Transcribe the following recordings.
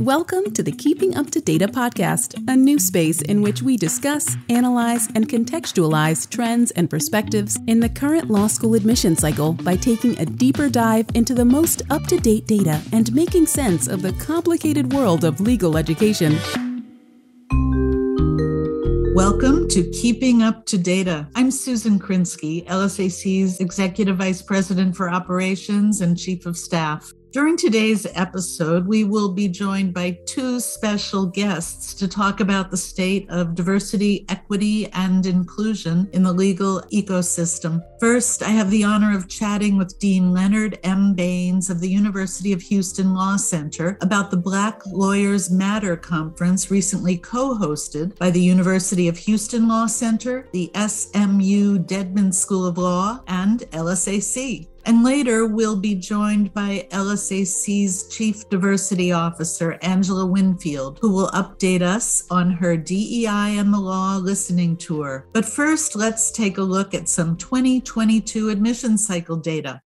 Welcome to the Keeping Up to Data podcast, a new space in which we discuss, analyze, and contextualize trends and perspectives in the current law school admission cycle by taking a deeper dive into the most up to date data and making sense of the complicated world of legal education. Welcome to Keeping Up to Data. I'm Susan Krinsky, LSAC's Executive Vice President for Operations and Chief of Staff. During today's episode, we will be joined by two special guests to talk about the state of diversity, equity, and inclusion in the legal ecosystem. First, I have the honor of chatting with Dean Leonard M. Baynes of the University of Houston Law Center about the Black Lawyers Matter conference recently co hosted by the University of Houston Law Center, the SMU Dedman School of Law, and LSAC. And later, we'll be joined by LSAC's Chief Diversity Officer, Angela Winfield, who will update us on her DEI and the Law listening tour. But first, let's take a look at some 2022 admission cycle data.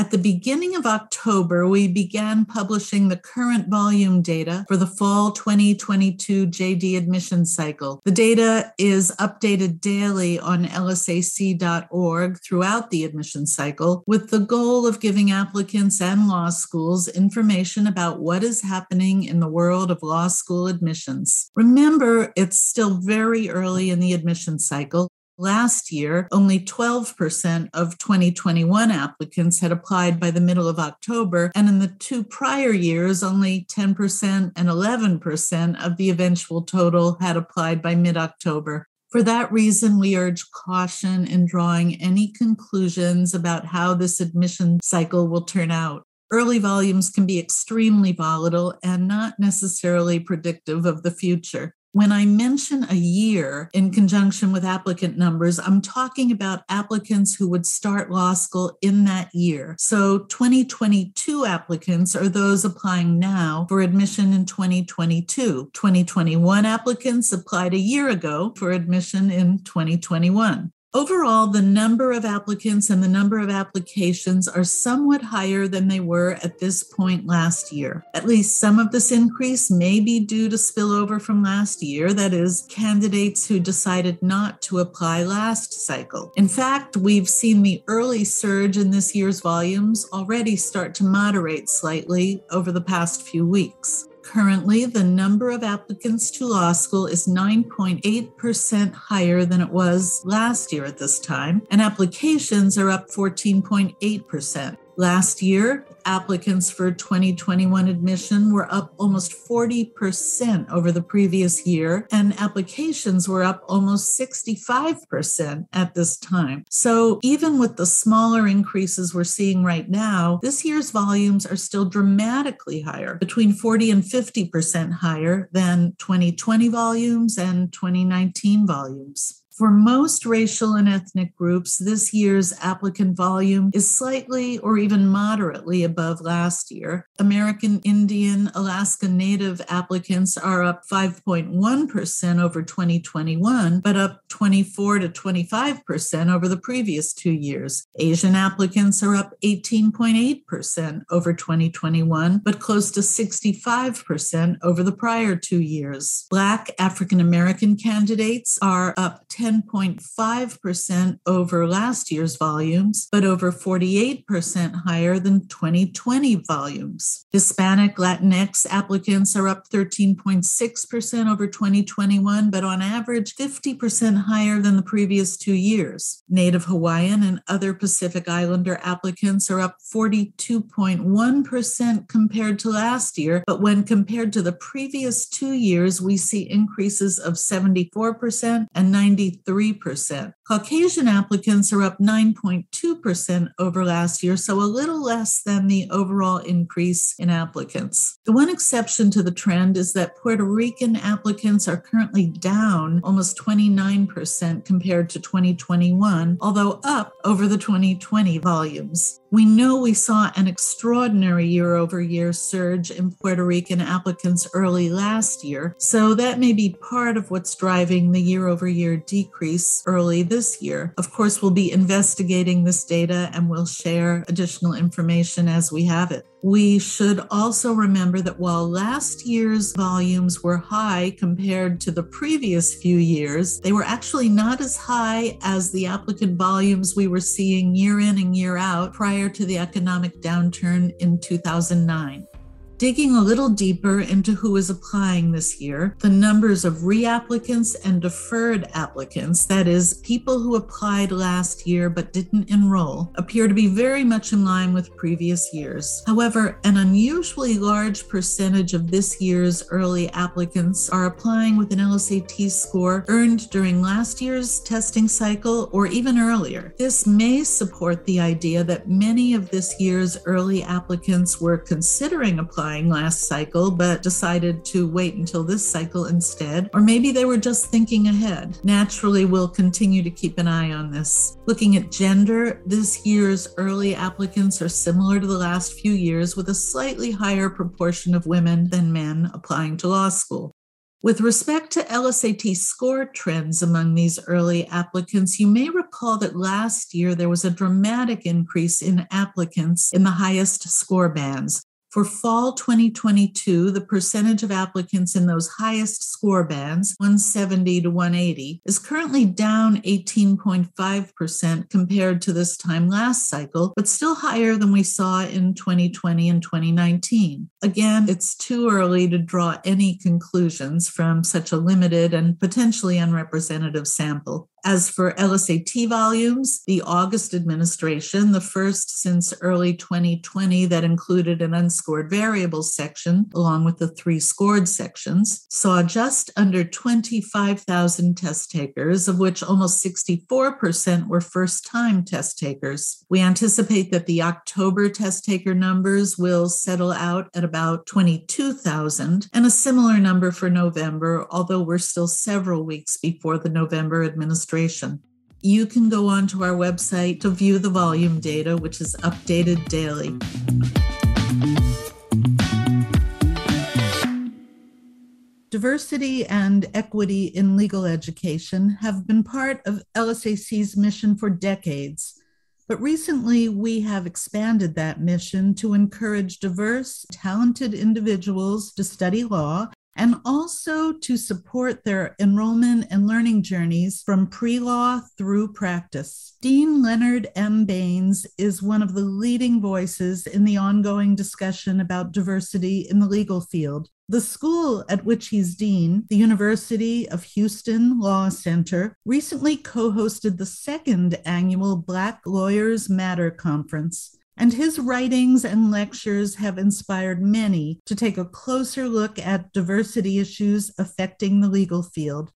At the beginning of October, we began publishing the current volume data for the fall 2022 JD admission cycle. The data is updated daily on lsac.org throughout the admission cycle with the goal of giving applicants and law schools information about what is happening in the world of law school admissions. Remember, it's still very early in the admission cycle, Last year, only 12% of 2021 applicants had applied by the middle of October, and in the two prior years, only 10% and 11% of the eventual total had applied by mid October. For that reason, we urge caution in drawing any conclusions about how this admission cycle will turn out. Early volumes can be extremely volatile and not necessarily predictive of the future. When I mention a year in conjunction with applicant numbers, I'm talking about applicants who would start law school in that year. So 2022 applicants are those applying now for admission in 2022. 2021 applicants applied a year ago for admission in 2021. Overall, the number of applicants and the number of applications are somewhat higher than they were at this point last year. At least some of this increase may be due to spillover from last year, that is, candidates who decided not to apply last cycle. In fact, we've seen the early surge in this year's volumes already start to moderate slightly over the past few weeks. Currently, the number of applicants to law school is 9.8% higher than it was last year at this time, and applications are up 14.8%. Last year, applicants for 2021 admission were up almost 40% over the previous year, and applications were up almost 65% at this time. So, even with the smaller increases we're seeing right now, this year's volumes are still dramatically higher, between 40 and 50% higher than 2020 volumes and 2019 volumes. For most racial and ethnic groups, this year's applicant volume is slightly or even moderately above last year. American Indian, Alaska Native applicants are up 5.1% over 2021, but up 24 to 25% over the previous two years. Asian applicants are up 18.8% over 2021, but close to 65% over the prior two years. Black African American candidates are up 10 10.5% over last year's volumes, but over 48% higher than 2020 volumes. Hispanic Latinx applicants are up 13.6% over 2021, but on average 50% higher than the previous two years. Native Hawaiian and other Pacific Islander applicants are up 42.1% compared to last year, but when compared to the previous two years, we see increases of 74% and 93 3%. Caucasian applicants are up 9.2% over last year, so a little less than the overall increase in applicants. The one exception to the trend is that Puerto Rican applicants are currently down almost 29% compared to 2021, although up over the 2020 volumes. We know we saw an extraordinary year over year surge in Puerto Rican applicants early last year, so that may be part of what's driving the year over year decrease early this this year. Of course, we'll be investigating this data and we'll share additional information as we have it. We should also remember that while last year's volumes were high compared to the previous few years, they were actually not as high as the applicant volumes we were seeing year in and year out prior to the economic downturn in 2009. Digging a little deeper into who is applying this year, the numbers of reapplicants and deferred applicants, that is, people who applied last year but didn't enroll, appear to be very much in line with previous years. However, an unusually large percentage of this year's early applicants are applying with an LSAT score earned during last year's testing cycle or even earlier. This may support the idea that many of this year's early applicants were considering applying last cycle, but decided to wait until this cycle instead. Or maybe they were just thinking ahead. Naturally, we'll continue to keep an eye on this. Looking at gender, this year's early applicants are similar to the last few years, with a slightly higher proportion of women than men applying to law school. With respect to LSAT score trends among these early applicants, you may recall that last year there was a dramatic increase in applicants in the highest score bands. For fall 2022, the percentage of applicants in those highest score bands, 170 to 180, is currently down 18.5% compared to this time last cycle, but still higher than we saw in 2020 and 2019. Again, it's too early to draw any conclusions from such a limited and potentially unrepresentative sample. As for LSAT volumes, the August administration, the first since early 2020 that included an unscored variables section, along with the three scored sections, saw just under 25,000 test takers, of which almost 64% were first time test takers. We anticipate that the October test taker numbers will settle out at about 22,000 and a similar number for November, although we're still several weeks before the November administration administration. You can go onto our website to view the volume data, which is updated daily. Diversity and equity in legal education have been part of LSAC's mission for decades. But recently, we have expanded that mission to encourage diverse, talented individuals to study law and also to support their enrollment and learning journeys from pre law through practice. Dean Leonard M. Baynes is one of the leading voices in the ongoing discussion about diversity in the legal field. The school at which he's dean, the University of Houston Law Center, recently co hosted the second annual Black Lawyers Matter conference and his writings and lectures have inspired many to take a closer look at diversity issues affecting the legal field.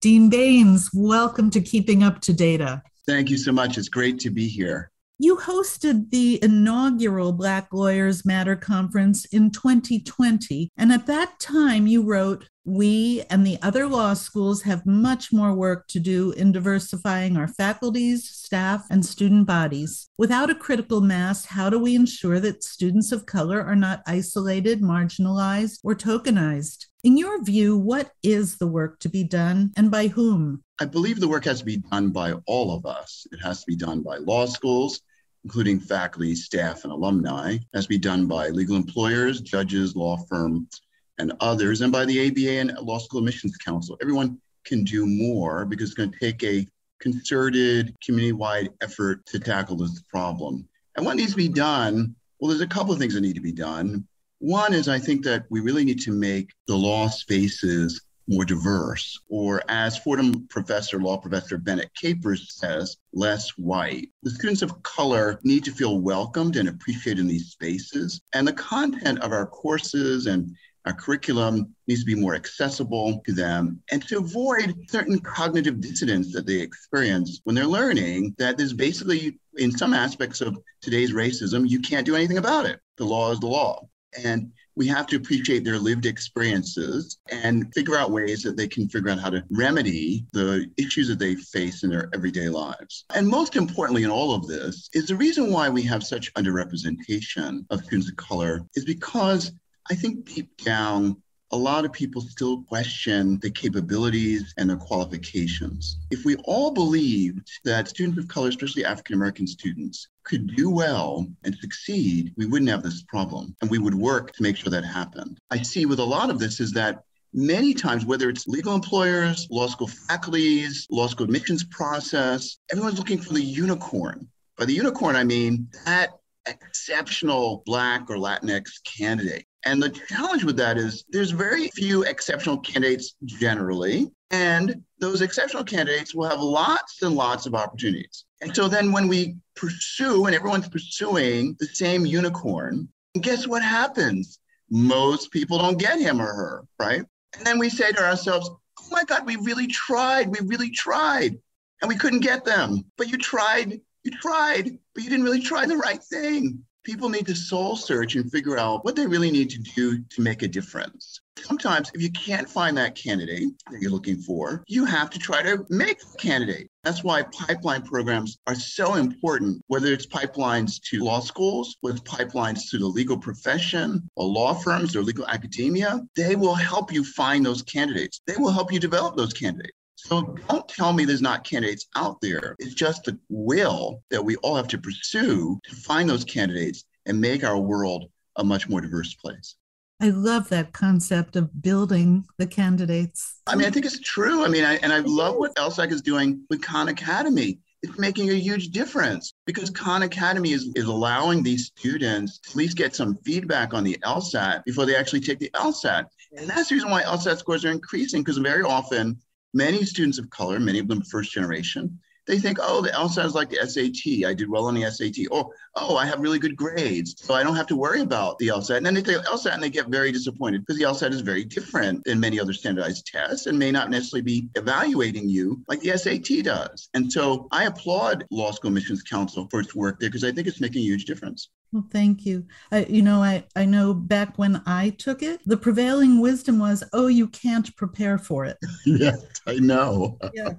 Dean Baynes, welcome to Keeping Up to Data. Thank you so much. It's great to be here. You hosted the inaugural Black Lawyers Matter conference in 2020, and at that time you wrote, we and the other law schools have much more work to do in diversifying our faculties, staff, and student bodies. Without a critical mass, how do we ensure that students of color are not isolated, marginalized, or tokenized? In your view, what is the work to be done and by whom? I believe the work has to be done by all of us. It has to be done by law schools, including faculty, staff, and alumni. It has to be done by legal employers, judges, law firms, and others, and by the ABA and Law School Admissions Council. Everyone can do more because it's going to take a concerted, community wide effort to tackle this problem. And what needs to be done? Well, there's a couple of things that need to be done. One is I think that we really need to make the law spaces more diverse, or as Fordham professor, law professor Bennett Capers says, less white. The students of color need to feel welcomed and appreciated in these spaces. And the content of our courses and our curriculum needs to be more accessible to them and to avoid certain cognitive dissonance that they experience when they're learning that there's basically, in some aspects of today's racism, you can't do anything about it. The law is the law. And we have to appreciate their lived experiences and figure out ways that they can figure out how to remedy the issues that they face in their everyday lives. And most importantly, in all of this, is the reason why we have such underrepresentation of students of color is because I think deep down, a lot of people still question the capabilities and the qualifications. If we all believed that students of color, especially African American students, could do well and succeed, we wouldn't have this problem. And we would work to make sure that happened. I see with a lot of this is that many times, whether it's legal employers, law school faculties, law school admissions process, everyone's looking for the unicorn. By the unicorn, I mean that exceptional Black or Latinx candidate. And the challenge with that is there's very few exceptional candidates generally, and those exceptional candidates will have lots and lots of opportunities. And so then when we pursue, and everyone's pursuing the same unicorn, guess what happens? Most people don't get him or her, right? And then we say to ourselves, oh my God, we really tried. We really tried. And we couldn't get them. But you tried, you tried, but you didn't really try the right thing. People need to soul search and figure out what they really need to do to make a difference. Sometimes, if you can't find that candidate that you're looking for, you have to try to make a candidate. That's why pipeline programs are so important, whether it's pipelines to law schools, with pipelines to the legal profession, or law firms or legal academia. They will help you find those candidates. They will help you develop those candidates. So don't tell me there's not candidates out there. It's just the will that we all have to pursue to find those candidates and make our world a much more diverse place. I love that concept of building the candidates. I mean, I think it's true. I mean, I, and I love what LSAC is doing with Khan Academy. It's making a huge difference because Khan Academy is, is allowing these students to at least get some feedback on the LSAT before they actually take the LSAT. And that's the reason why LSAT scores are increasing because very often many students of color, many of them first generation, they think, oh, the LSAT is like the SAT. I did well on the SAT. Or, oh, oh, I have really good grades, so I don't have to worry about the LSAT. And then they take LSAT and they get very disappointed because the LSAT is very different than many other standardized tests and may not necessarily be evaluating you like the SAT does. And so I applaud Law School Admissions Council for its work there because I think it's making a huge difference. Well, thank you. I, you know, I, I know back when I took it, the prevailing wisdom was, oh, you can't prepare for it. yes, I know. yeah.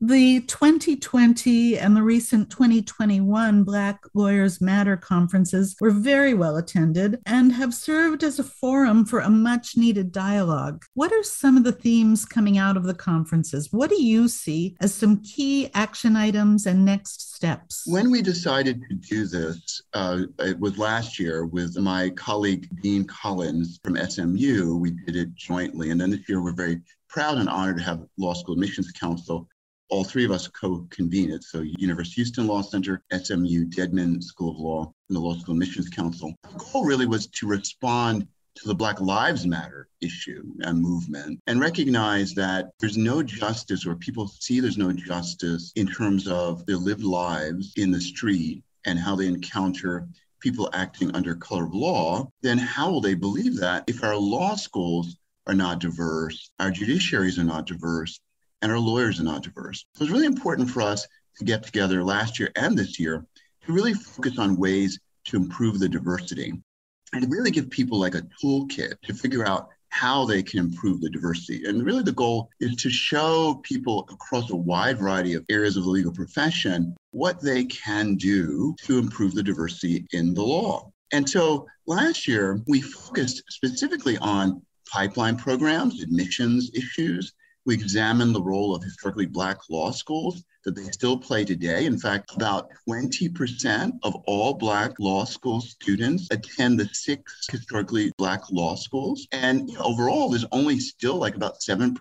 The 2020 and the recent 2021 Black Lawyers Matter conferences were very well attended and have served as a forum for a much needed dialogue. What are some of the themes coming out of the conferences? What do you see as some key action items and next steps? When we decided to do this, uh, it was last year with my colleague Dean Collins from SMU. We did it jointly. And then this year, we're very proud and honored to have Law School Admissions Council all three of us co-convene it. So University of Houston Law Center, SMU, Dedman School of Law, and the Law School Admissions Council. The goal really was to respond to the Black Lives Matter issue and movement and recognize that there's no justice or people see there's no justice in terms of their lived lives in the street and how they encounter people acting under color of law, then how will they believe that if our law schools are not diverse, our judiciaries are not diverse, and our lawyers are not diverse. So it's really important for us to get together last year and this year to really focus on ways to improve the diversity and to really give people like a toolkit to figure out how they can improve the diversity. And really the goal is to show people across a wide variety of areas of the legal profession what they can do to improve the diversity in the law. And so last year, we focused specifically on pipeline programs, admissions issues, we examine the role of historically Black law schools that they still play today. In fact, about 20% of all Black law school students attend the six historically Black law schools. And you know, overall, there's only still like about 7%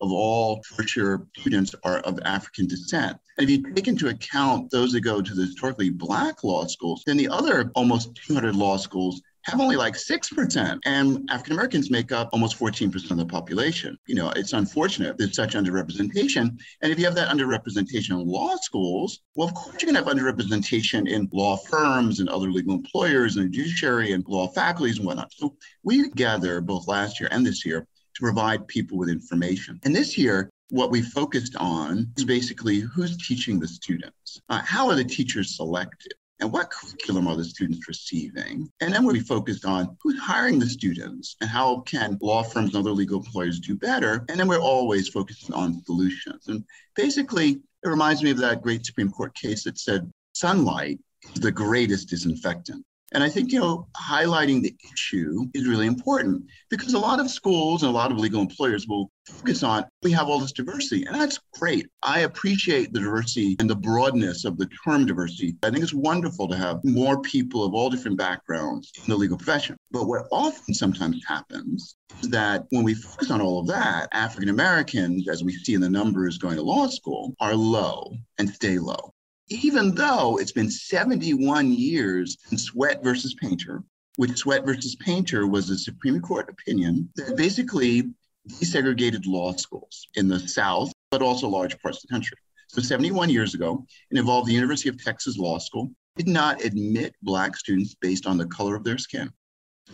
of all first year students are of African descent. And if you take into account those that go to the historically Black law schools, then the other almost 200 law schools have only like 6%. And African Americans make up almost 14% of the population. You know, it's unfortunate there's such underrepresentation. And if you have that underrepresentation in law schools, well, of course you're going to have underrepresentation in law firms and other legal employers and judiciary and law faculties and whatnot. So we gather both last year and this year to provide people with information. And this year, what we focused on is basically who's teaching the students. Uh, how are the teachers selected? And what curriculum are the students receiving? And then we focused on who's hiring the students and how can law firms and other legal employers do better. And then we're always focusing on solutions. And basically, it reminds me of that great Supreme Court case that said sunlight is the greatest disinfectant. And I think, you know, highlighting the issue is really important because a lot of schools and a lot of legal employers will focus on we have all this diversity, and that's great. I appreciate the diversity and the broadness of the term diversity. I think it's wonderful to have more people of all different backgrounds in the legal profession. But what often sometimes happens is that when we focus on all of that, African Americans, as we see in the numbers going to law school, are low and stay low even though it's been 71 years since Sweatt versus Painter, which Sweatt versus Painter was a Supreme Court opinion that basically desegregated law schools in the South, but also large parts of the country. So 71 years ago, it involved the University of Texas Law School, did not admit Black students based on the color of their skin.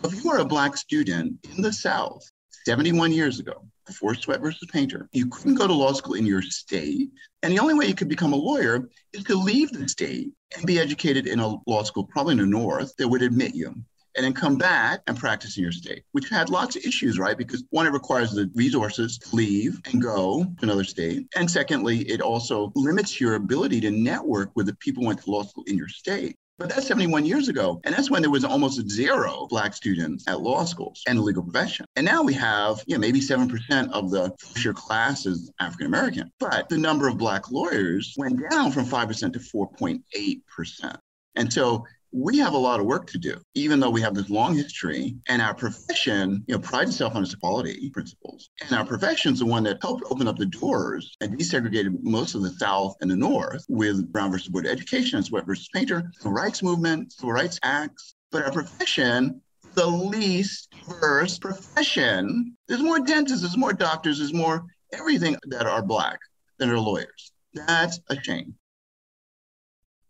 So if you were a Black student in the South 71 years ago, before Sweatt versus Painter, you couldn't go to law school in your state. And the only way you could become a lawyer is to leave the state and be educated in a law school, probably in the North, that would admit you. And then come back and practice in your state, which had lots of issues, right? Because one, it requires the resources to leave and go to another state. And secondly, it also limits your ability to network with the people who went to law school in your state. But that's 71 years ago. And that's when there was almost zero Black students at law schools and the legal profession. And now we have, you know, maybe 7% of the first year class is African American. But the number of Black lawyers went down from 5% to 4.8%. And so we have a lot of work to do, even though we have this long history and our profession, you know, prides itself on its equality principles. And our profession is the one that helped open up the doors and desegregated most of the South and the North with Brown versus Board of Education and Sweatt versus Painter, the rights movement, civil rights acts. But our profession, the least diverse profession. There's more dentists, there's more doctors, there's more everything that are Black than are lawyers. That's a shame.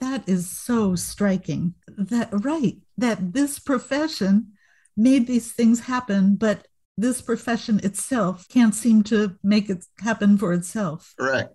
That is so striking. That right, that this profession made these things happen, but this profession itself can't seem to make it happen for itself. Correct.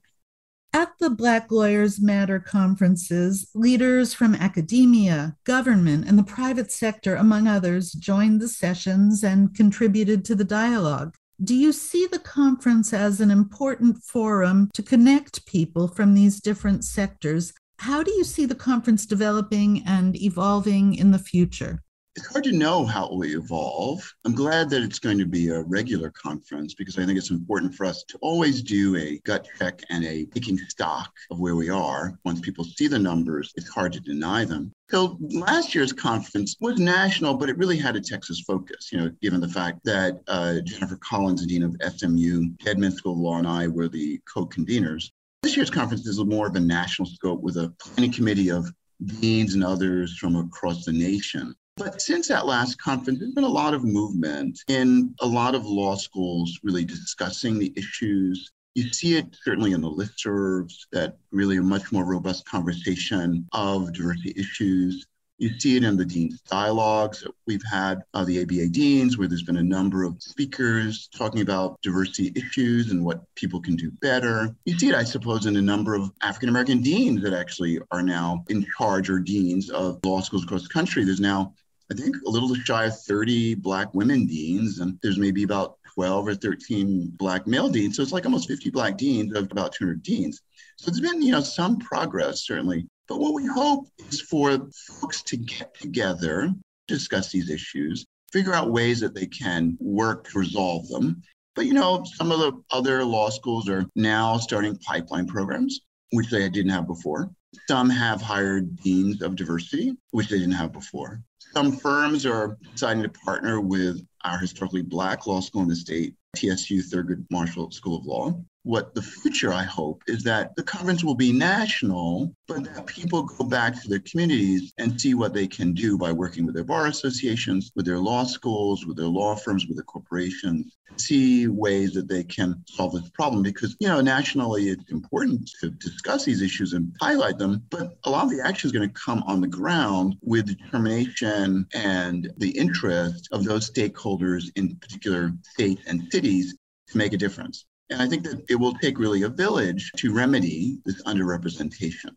At the Black Lawyers Matter conferences, leaders from academia, government, and the private sector, among others, joined the sessions and contributed to the dialogue. Do you see the conference as an important forum to connect people from these different sectors how do you see the conference developing and evolving in the future? It's hard to know how it will evolve. I'm glad that it's going to be a regular conference because I think it's important for us to always do a gut check and a taking stock of where we are. Once people see the numbers, it's hard to deny them. So last year's conference was national, but it really had a Texas focus, you know, given the fact that uh, Jennifer Collins, Dean of SMU, School of Law, and I were the co-conveners. This year's conference is more of a national scope with a planning committee of deans and others from across the nation. But since that last conference, there's been a lot of movement in a lot of law schools really discussing the issues. You see it certainly in the listservs that really a much more robust conversation of diversity issues. You see it in the dean's dialogues that we've had, uh, the ABA deans, where there's been a number of speakers talking about diversity issues and what people can do better. You see it, I suppose, in a number of African American deans that actually are now in charge or deans of law schools across the country. There's now, I think, a little shy of 30 Black women deans, and there's maybe about 12 or 13 Black male deans. So it's like almost 50 Black deans of about 200 deans. So there's been, you know, some progress certainly but what we hope is for folks to get together, discuss these issues, figure out ways that they can work to resolve them. But you know, some of the other law schools are now starting pipeline programs, which they didn't have before. Some have hired deans of diversity, which they didn't have before. Some firms are deciding to partner with our historically Black law school in the state, TSU Thurgood Marshall School of Law, what the future, I hope, is that the conference will be national, but that people go back to their communities and see what they can do by working with their bar associations, with their law schools, with their law firms, with their corporations, see ways that they can solve this problem. Because, you know, nationally, it's important to discuss these issues and highlight them, but a lot of the action is going to come on the ground with determination and the interest of those stakeholders in particular states and cities to make a difference. And I think that it will take really a village to remedy this underrepresentation.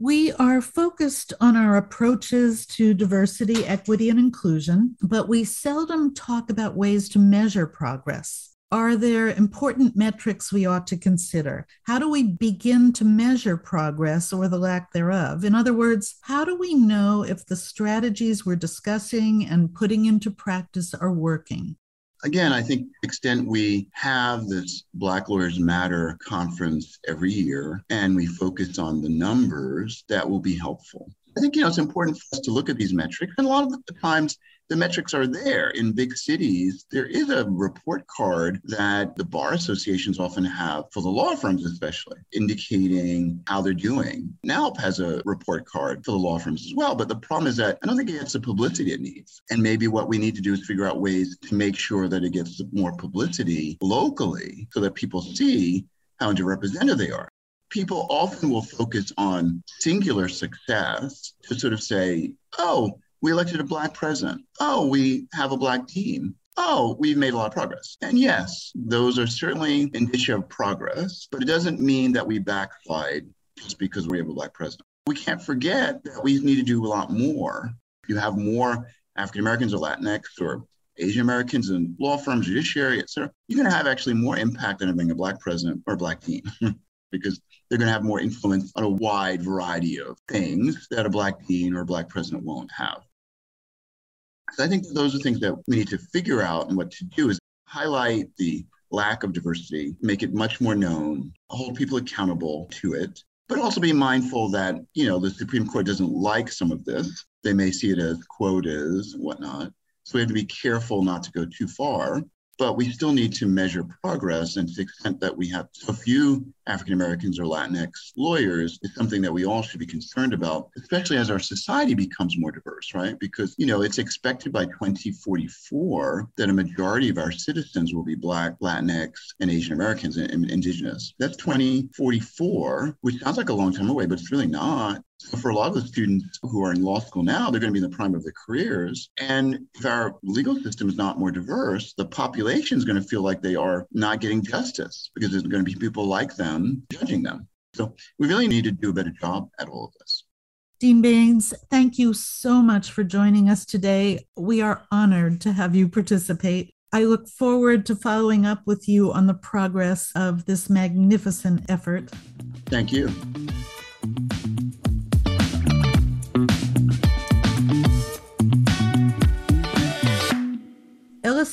We are focused on our approaches to diversity, equity, and inclusion, but we seldom talk about ways to measure progress. Are there important metrics we ought to consider? How do we begin to measure progress or the lack thereof? In other words, how do we know if the strategies we're discussing and putting into practice are working? Again, I think the extent we have this Black Lawyers Matter conference every year and we focus on the numbers, that will be helpful. I think you know it's important for us to look at these metrics. And a lot of the times the metrics are there in big cities. There is a report card that the bar associations often have for the law firms, especially indicating how they're doing. NALP has a report card for the law firms as well. But the problem is that I don't think it gets the publicity it needs. And maybe what we need to do is figure out ways to make sure that it gets more publicity locally so that people see how underrepresented they are people often will focus on singular success to sort of say, oh, we elected a black president. Oh, we have a black team. Oh, we've made a lot of progress. And yes, those are certainly indicia of progress, but it doesn't mean that we backslide just because we have a black president. We can't forget that we need to do a lot more. You have more African Americans or Latinx or Asian Americans in law firms, judiciary, et cetera, you're going to have actually more impact than having a black president or a black team. because they're going to have more influence on a wide variety of things that a black dean or a black president won't have. So I think those are things that we need to figure out and what to do is highlight the lack of diversity, make it much more known, hold people accountable to it, but also be mindful that, you know, the Supreme Court doesn't like some of this. They may see it as quotas and whatnot. So we have to be careful not to go too far but we still need to measure progress. And to the extent that we have so few African Americans or Latinx lawyers is something that we all should be concerned about, especially as our society becomes more diverse, right? Because, you know, it's expected by 2044 that a majority of our citizens will be Black, Latinx, and Asian Americans and Indigenous. That's 2044, which sounds like a long time away, but it's really not. So for a lot of the students who are in law school now, they're going to be in the prime of their careers. And if our legal system is not more diverse, the population is going to feel like they are not getting justice because there's going to be people like them judging them. So we really need to do a better job at all of this. Dean Baynes, thank you so much for joining us today. We are honored to have you participate. I look forward to following up with you on the progress of this magnificent effort. Thank you.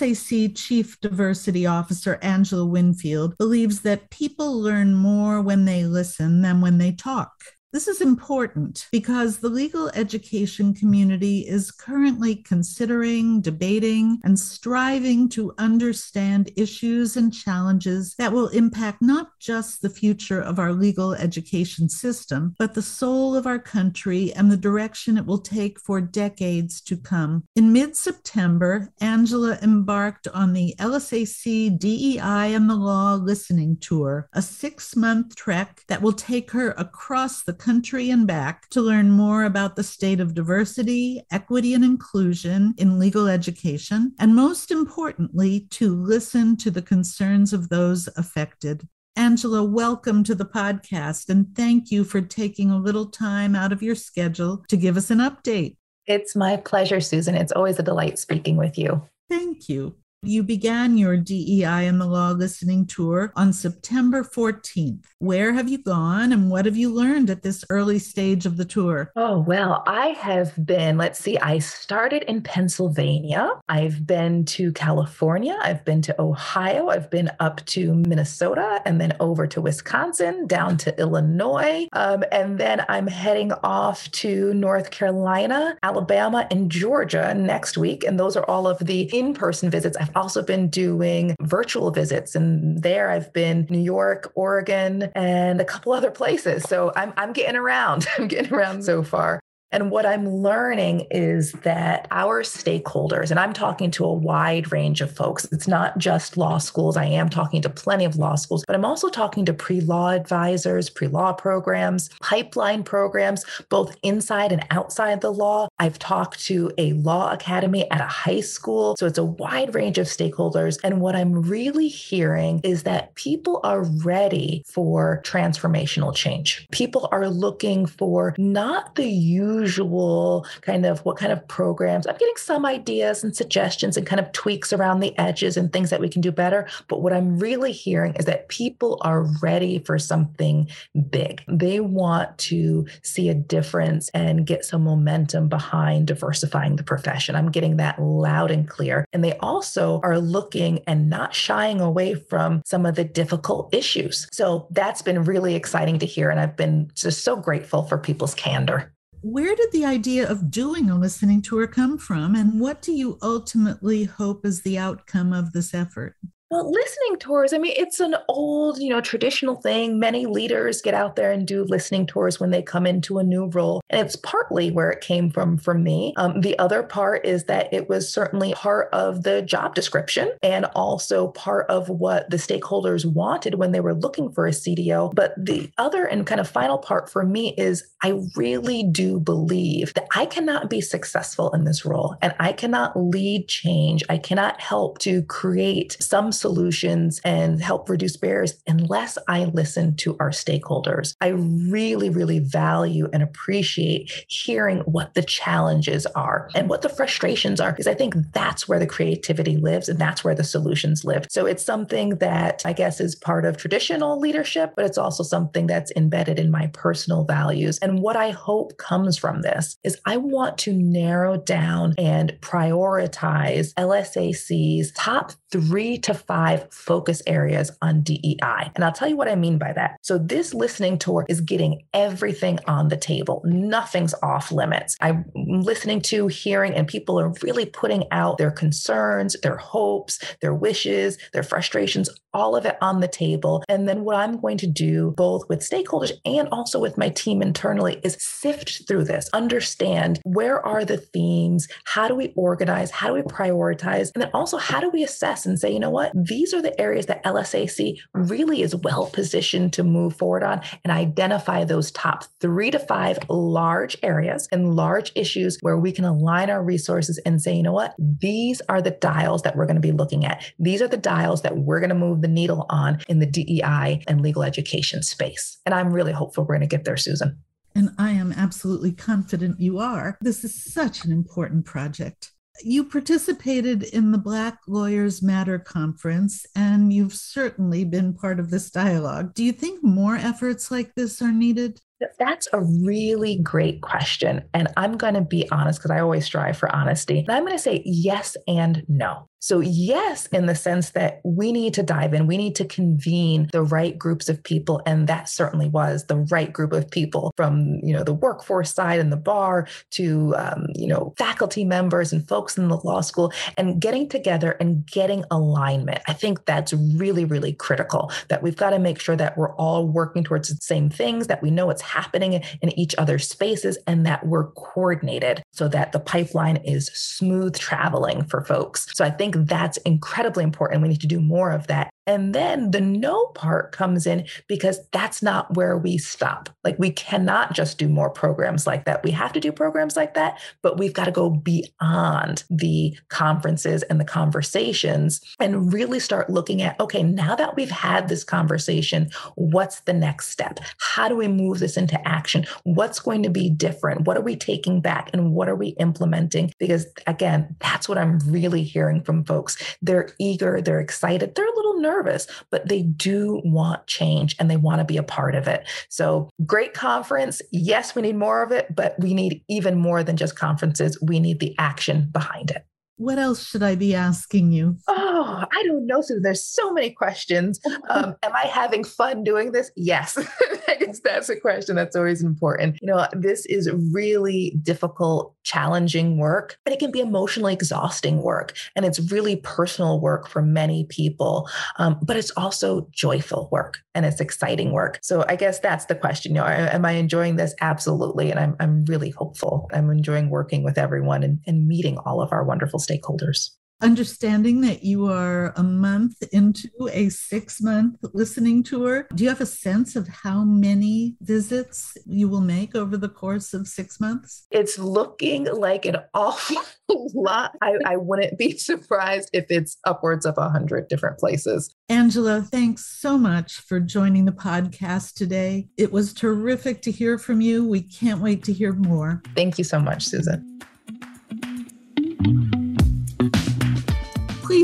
LSAC Chief Diversity Officer Angela Winfield believes that people learn more when they listen than when they talk. This is important because the legal education community is currently considering, debating, and striving to understand issues and challenges that will impact not just the future of our legal education system, but the soul of our country and the direction it will take for decades to come. In mid September, Angela embarked on the LSAC DEI and the Law Listening Tour, a six month trek that will take her across the country and back to learn more about the state of diversity, equity, and inclusion in legal education, and most importantly, to listen to the concerns of those affected. Angela, welcome to the podcast, and thank you for taking a little time out of your schedule to give us an update. It's my pleasure, Susan. It's always a delight speaking with you. Thank you. You began your DEI in the Law listening tour on September 14th. Where have you gone and what have you learned at this early stage of the tour? Oh, well, I have been, let's see, I started in Pennsylvania. I've been to California. I've been to Ohio. I've been up to Minnesota and then over to Wisconsin, down to Illinois. Um, and then I'm heading off to North Carolina, Alabama, and Georgia next week. And those are all of the in person visits I've also been doing virtual visits, and there I've been New York, Oregon, and a couple other places. So I'm, I'm getting around. I'm getting around so far. And what I'm learning is that our stakeholders, and I'm talking to a wide range of folks, it's not just law schools. I am talking to plenty of law schools, but I'm also talking to pre law advisors, pre law programs, pipeline programs, both inside and outside the law, I've talked to a law academy at a high school. So it's a wide range of stakeholders. And what I'm really hearing is that people are ready for transformational change. People are looking for not the usual kind of what kind of programs. I'm getting some ideas and suggestions and kind of tweaks around the edges and things that we can do better. But what I'm really hearing is that people are ready for something big. They want to see a difference and get some momentum behind diversifying the profession. I'm getting that loud and clear. And they also are looking and not shying away from some of the difficult issues. So that's been really exciting to hear. And I've been just so grateful for people's candor where did the idea of doing a listening tour come from and what do you ultimately hope is the outcome of this effort well, listening tours, I mean, it's an old, you know, traditional thing. Many leaders get out there and do listening tours when they come into a new role. And it's partly where it came from for me. Um, the other part is that it was certainly part of the job description and also part of what the stakeholders wanted when they were looking for a CDO. But the other and kind of final part for me is I really do believe that I cannot be successful in this role and I cannot lead change. I cannot help to create some solutions and help reduce barriers unless I listen to our stakeholders. I really, really value and appreciate hearing what the challenges are and what the frustrations are, because I think that's where the creativity lives and that's where the solutions live. So it's something that I guess is part of traditional leadership, but it's also something that's embedded in my personal values. And what I hope comes from this is I want to narrow down and prioritize LSAC's top three to five focus areas on DEI. And I'll tell you what I mean by that. So, this listening tour is getting everything on the table, nothing's off limits. I'm listening to, hearing, and people are really putting out their concerns, their hopes, their wishes, their frustrations, all of it on the table. And then what I'm going to do, both with stakeholders and also with my team internally, is sift through this, understand where are the themes, how do we organize, how do we prioritize, and then also how do we assess and say, you know what, these are the areas that LSAC really is well positioned to move forward on and identify those top three to five large areas and large issues where we can align our resources and say, you know what, these are the dials that we're going to be looking at. These are the dials that we're going to move the needle on in the DEI and legal education space. And I'm really hopeful we're going to get there, Susan. And I am absolutely confident you are. This is such an important project. You participated in the Black Lawyers Matter conference, and you've certainly been part of this dialogue. Do you think more efforts like this are needed? That's a really great question. And I'm going to be honest because I always strive for honesty. And I'm going to say yes and no. So, yes, in the sense that we need to dive in, we need to convene the right groups of people. And that certainly was the right group of people from, you know, the workforce side and the bar to, um, you know, faculty members and folks in the law school and getting together and getting alignment. I think that's really, really critical that we've got to make sure that we're all working towards the same things, that we know what's happening in each other's spaces, and that we're coordinated so that the pipeline is smooth traveling for folks. So I think that's incredibly important. We need to do more of that. And then the no part comes in because that's not where we stop. Like we cannot just do more programs like that. We have to do programs like that, but we've got to go beyond the conferences and the conversations and really start looking at okay, now that we've had this conversation, what's the next step? How do we move this into action? What's going to be different? What are we taking back and what are we implementing? Because again, that's what I'm really hearing from folks. They're eager, they're excited, they're a little nervous nervous, but they do want change and they want to be a part of it. So, great conference. Yes, we need more of it, but we need even more than just conferences. We need the action behind it. What else should I be asking you? Oh, I don't know, Susan. There's so many questions. Um, am I having fun doing this? Yes. I guess that's a question that's always important. You know, this is really difficult, challenging work, and it can be emotionally exhausting work. And it's really personal work for many people, um, but it's also joyful work and it's exciting work. So I guess that's the question. You know, am I enjoying this? Absolutely. And I'm, I'm really hopeful. I'm enjoying working with everyone and, and meeting all of our wonderful stakeholders. understanding that you are a month into a six month listening tour, do you have a sense of how many visits you will make over the course of six months? It's looking like an awful lot. I, I wouldn't be surprised if it's upwards of 100 different places. Angela, thanks so much for joining the podcast today. It was terrific to hear from you. We can't wait to hear more. Thank you so much, Susan.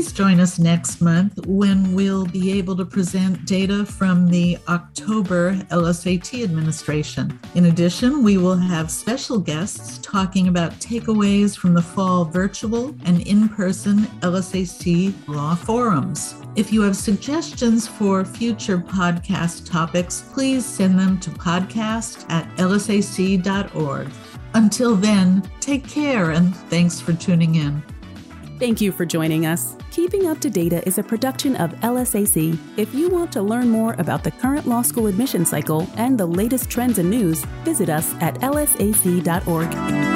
Please join us next month when we'll be able to present data from the October LSAT administration. In addition, we will have special guests talking about takeaways from the fall virtual and in person LSAC law forums. If you have suggestions for future podcast topics, please send them to podcast at lsac.org. Until then, take care and thanks for tuning in. Thank you for joining us. Keeping Up to Data is a production of LSAC. If you want to learn more about the current law school admission cycle and the latest trends and news, visit us at lsac.org.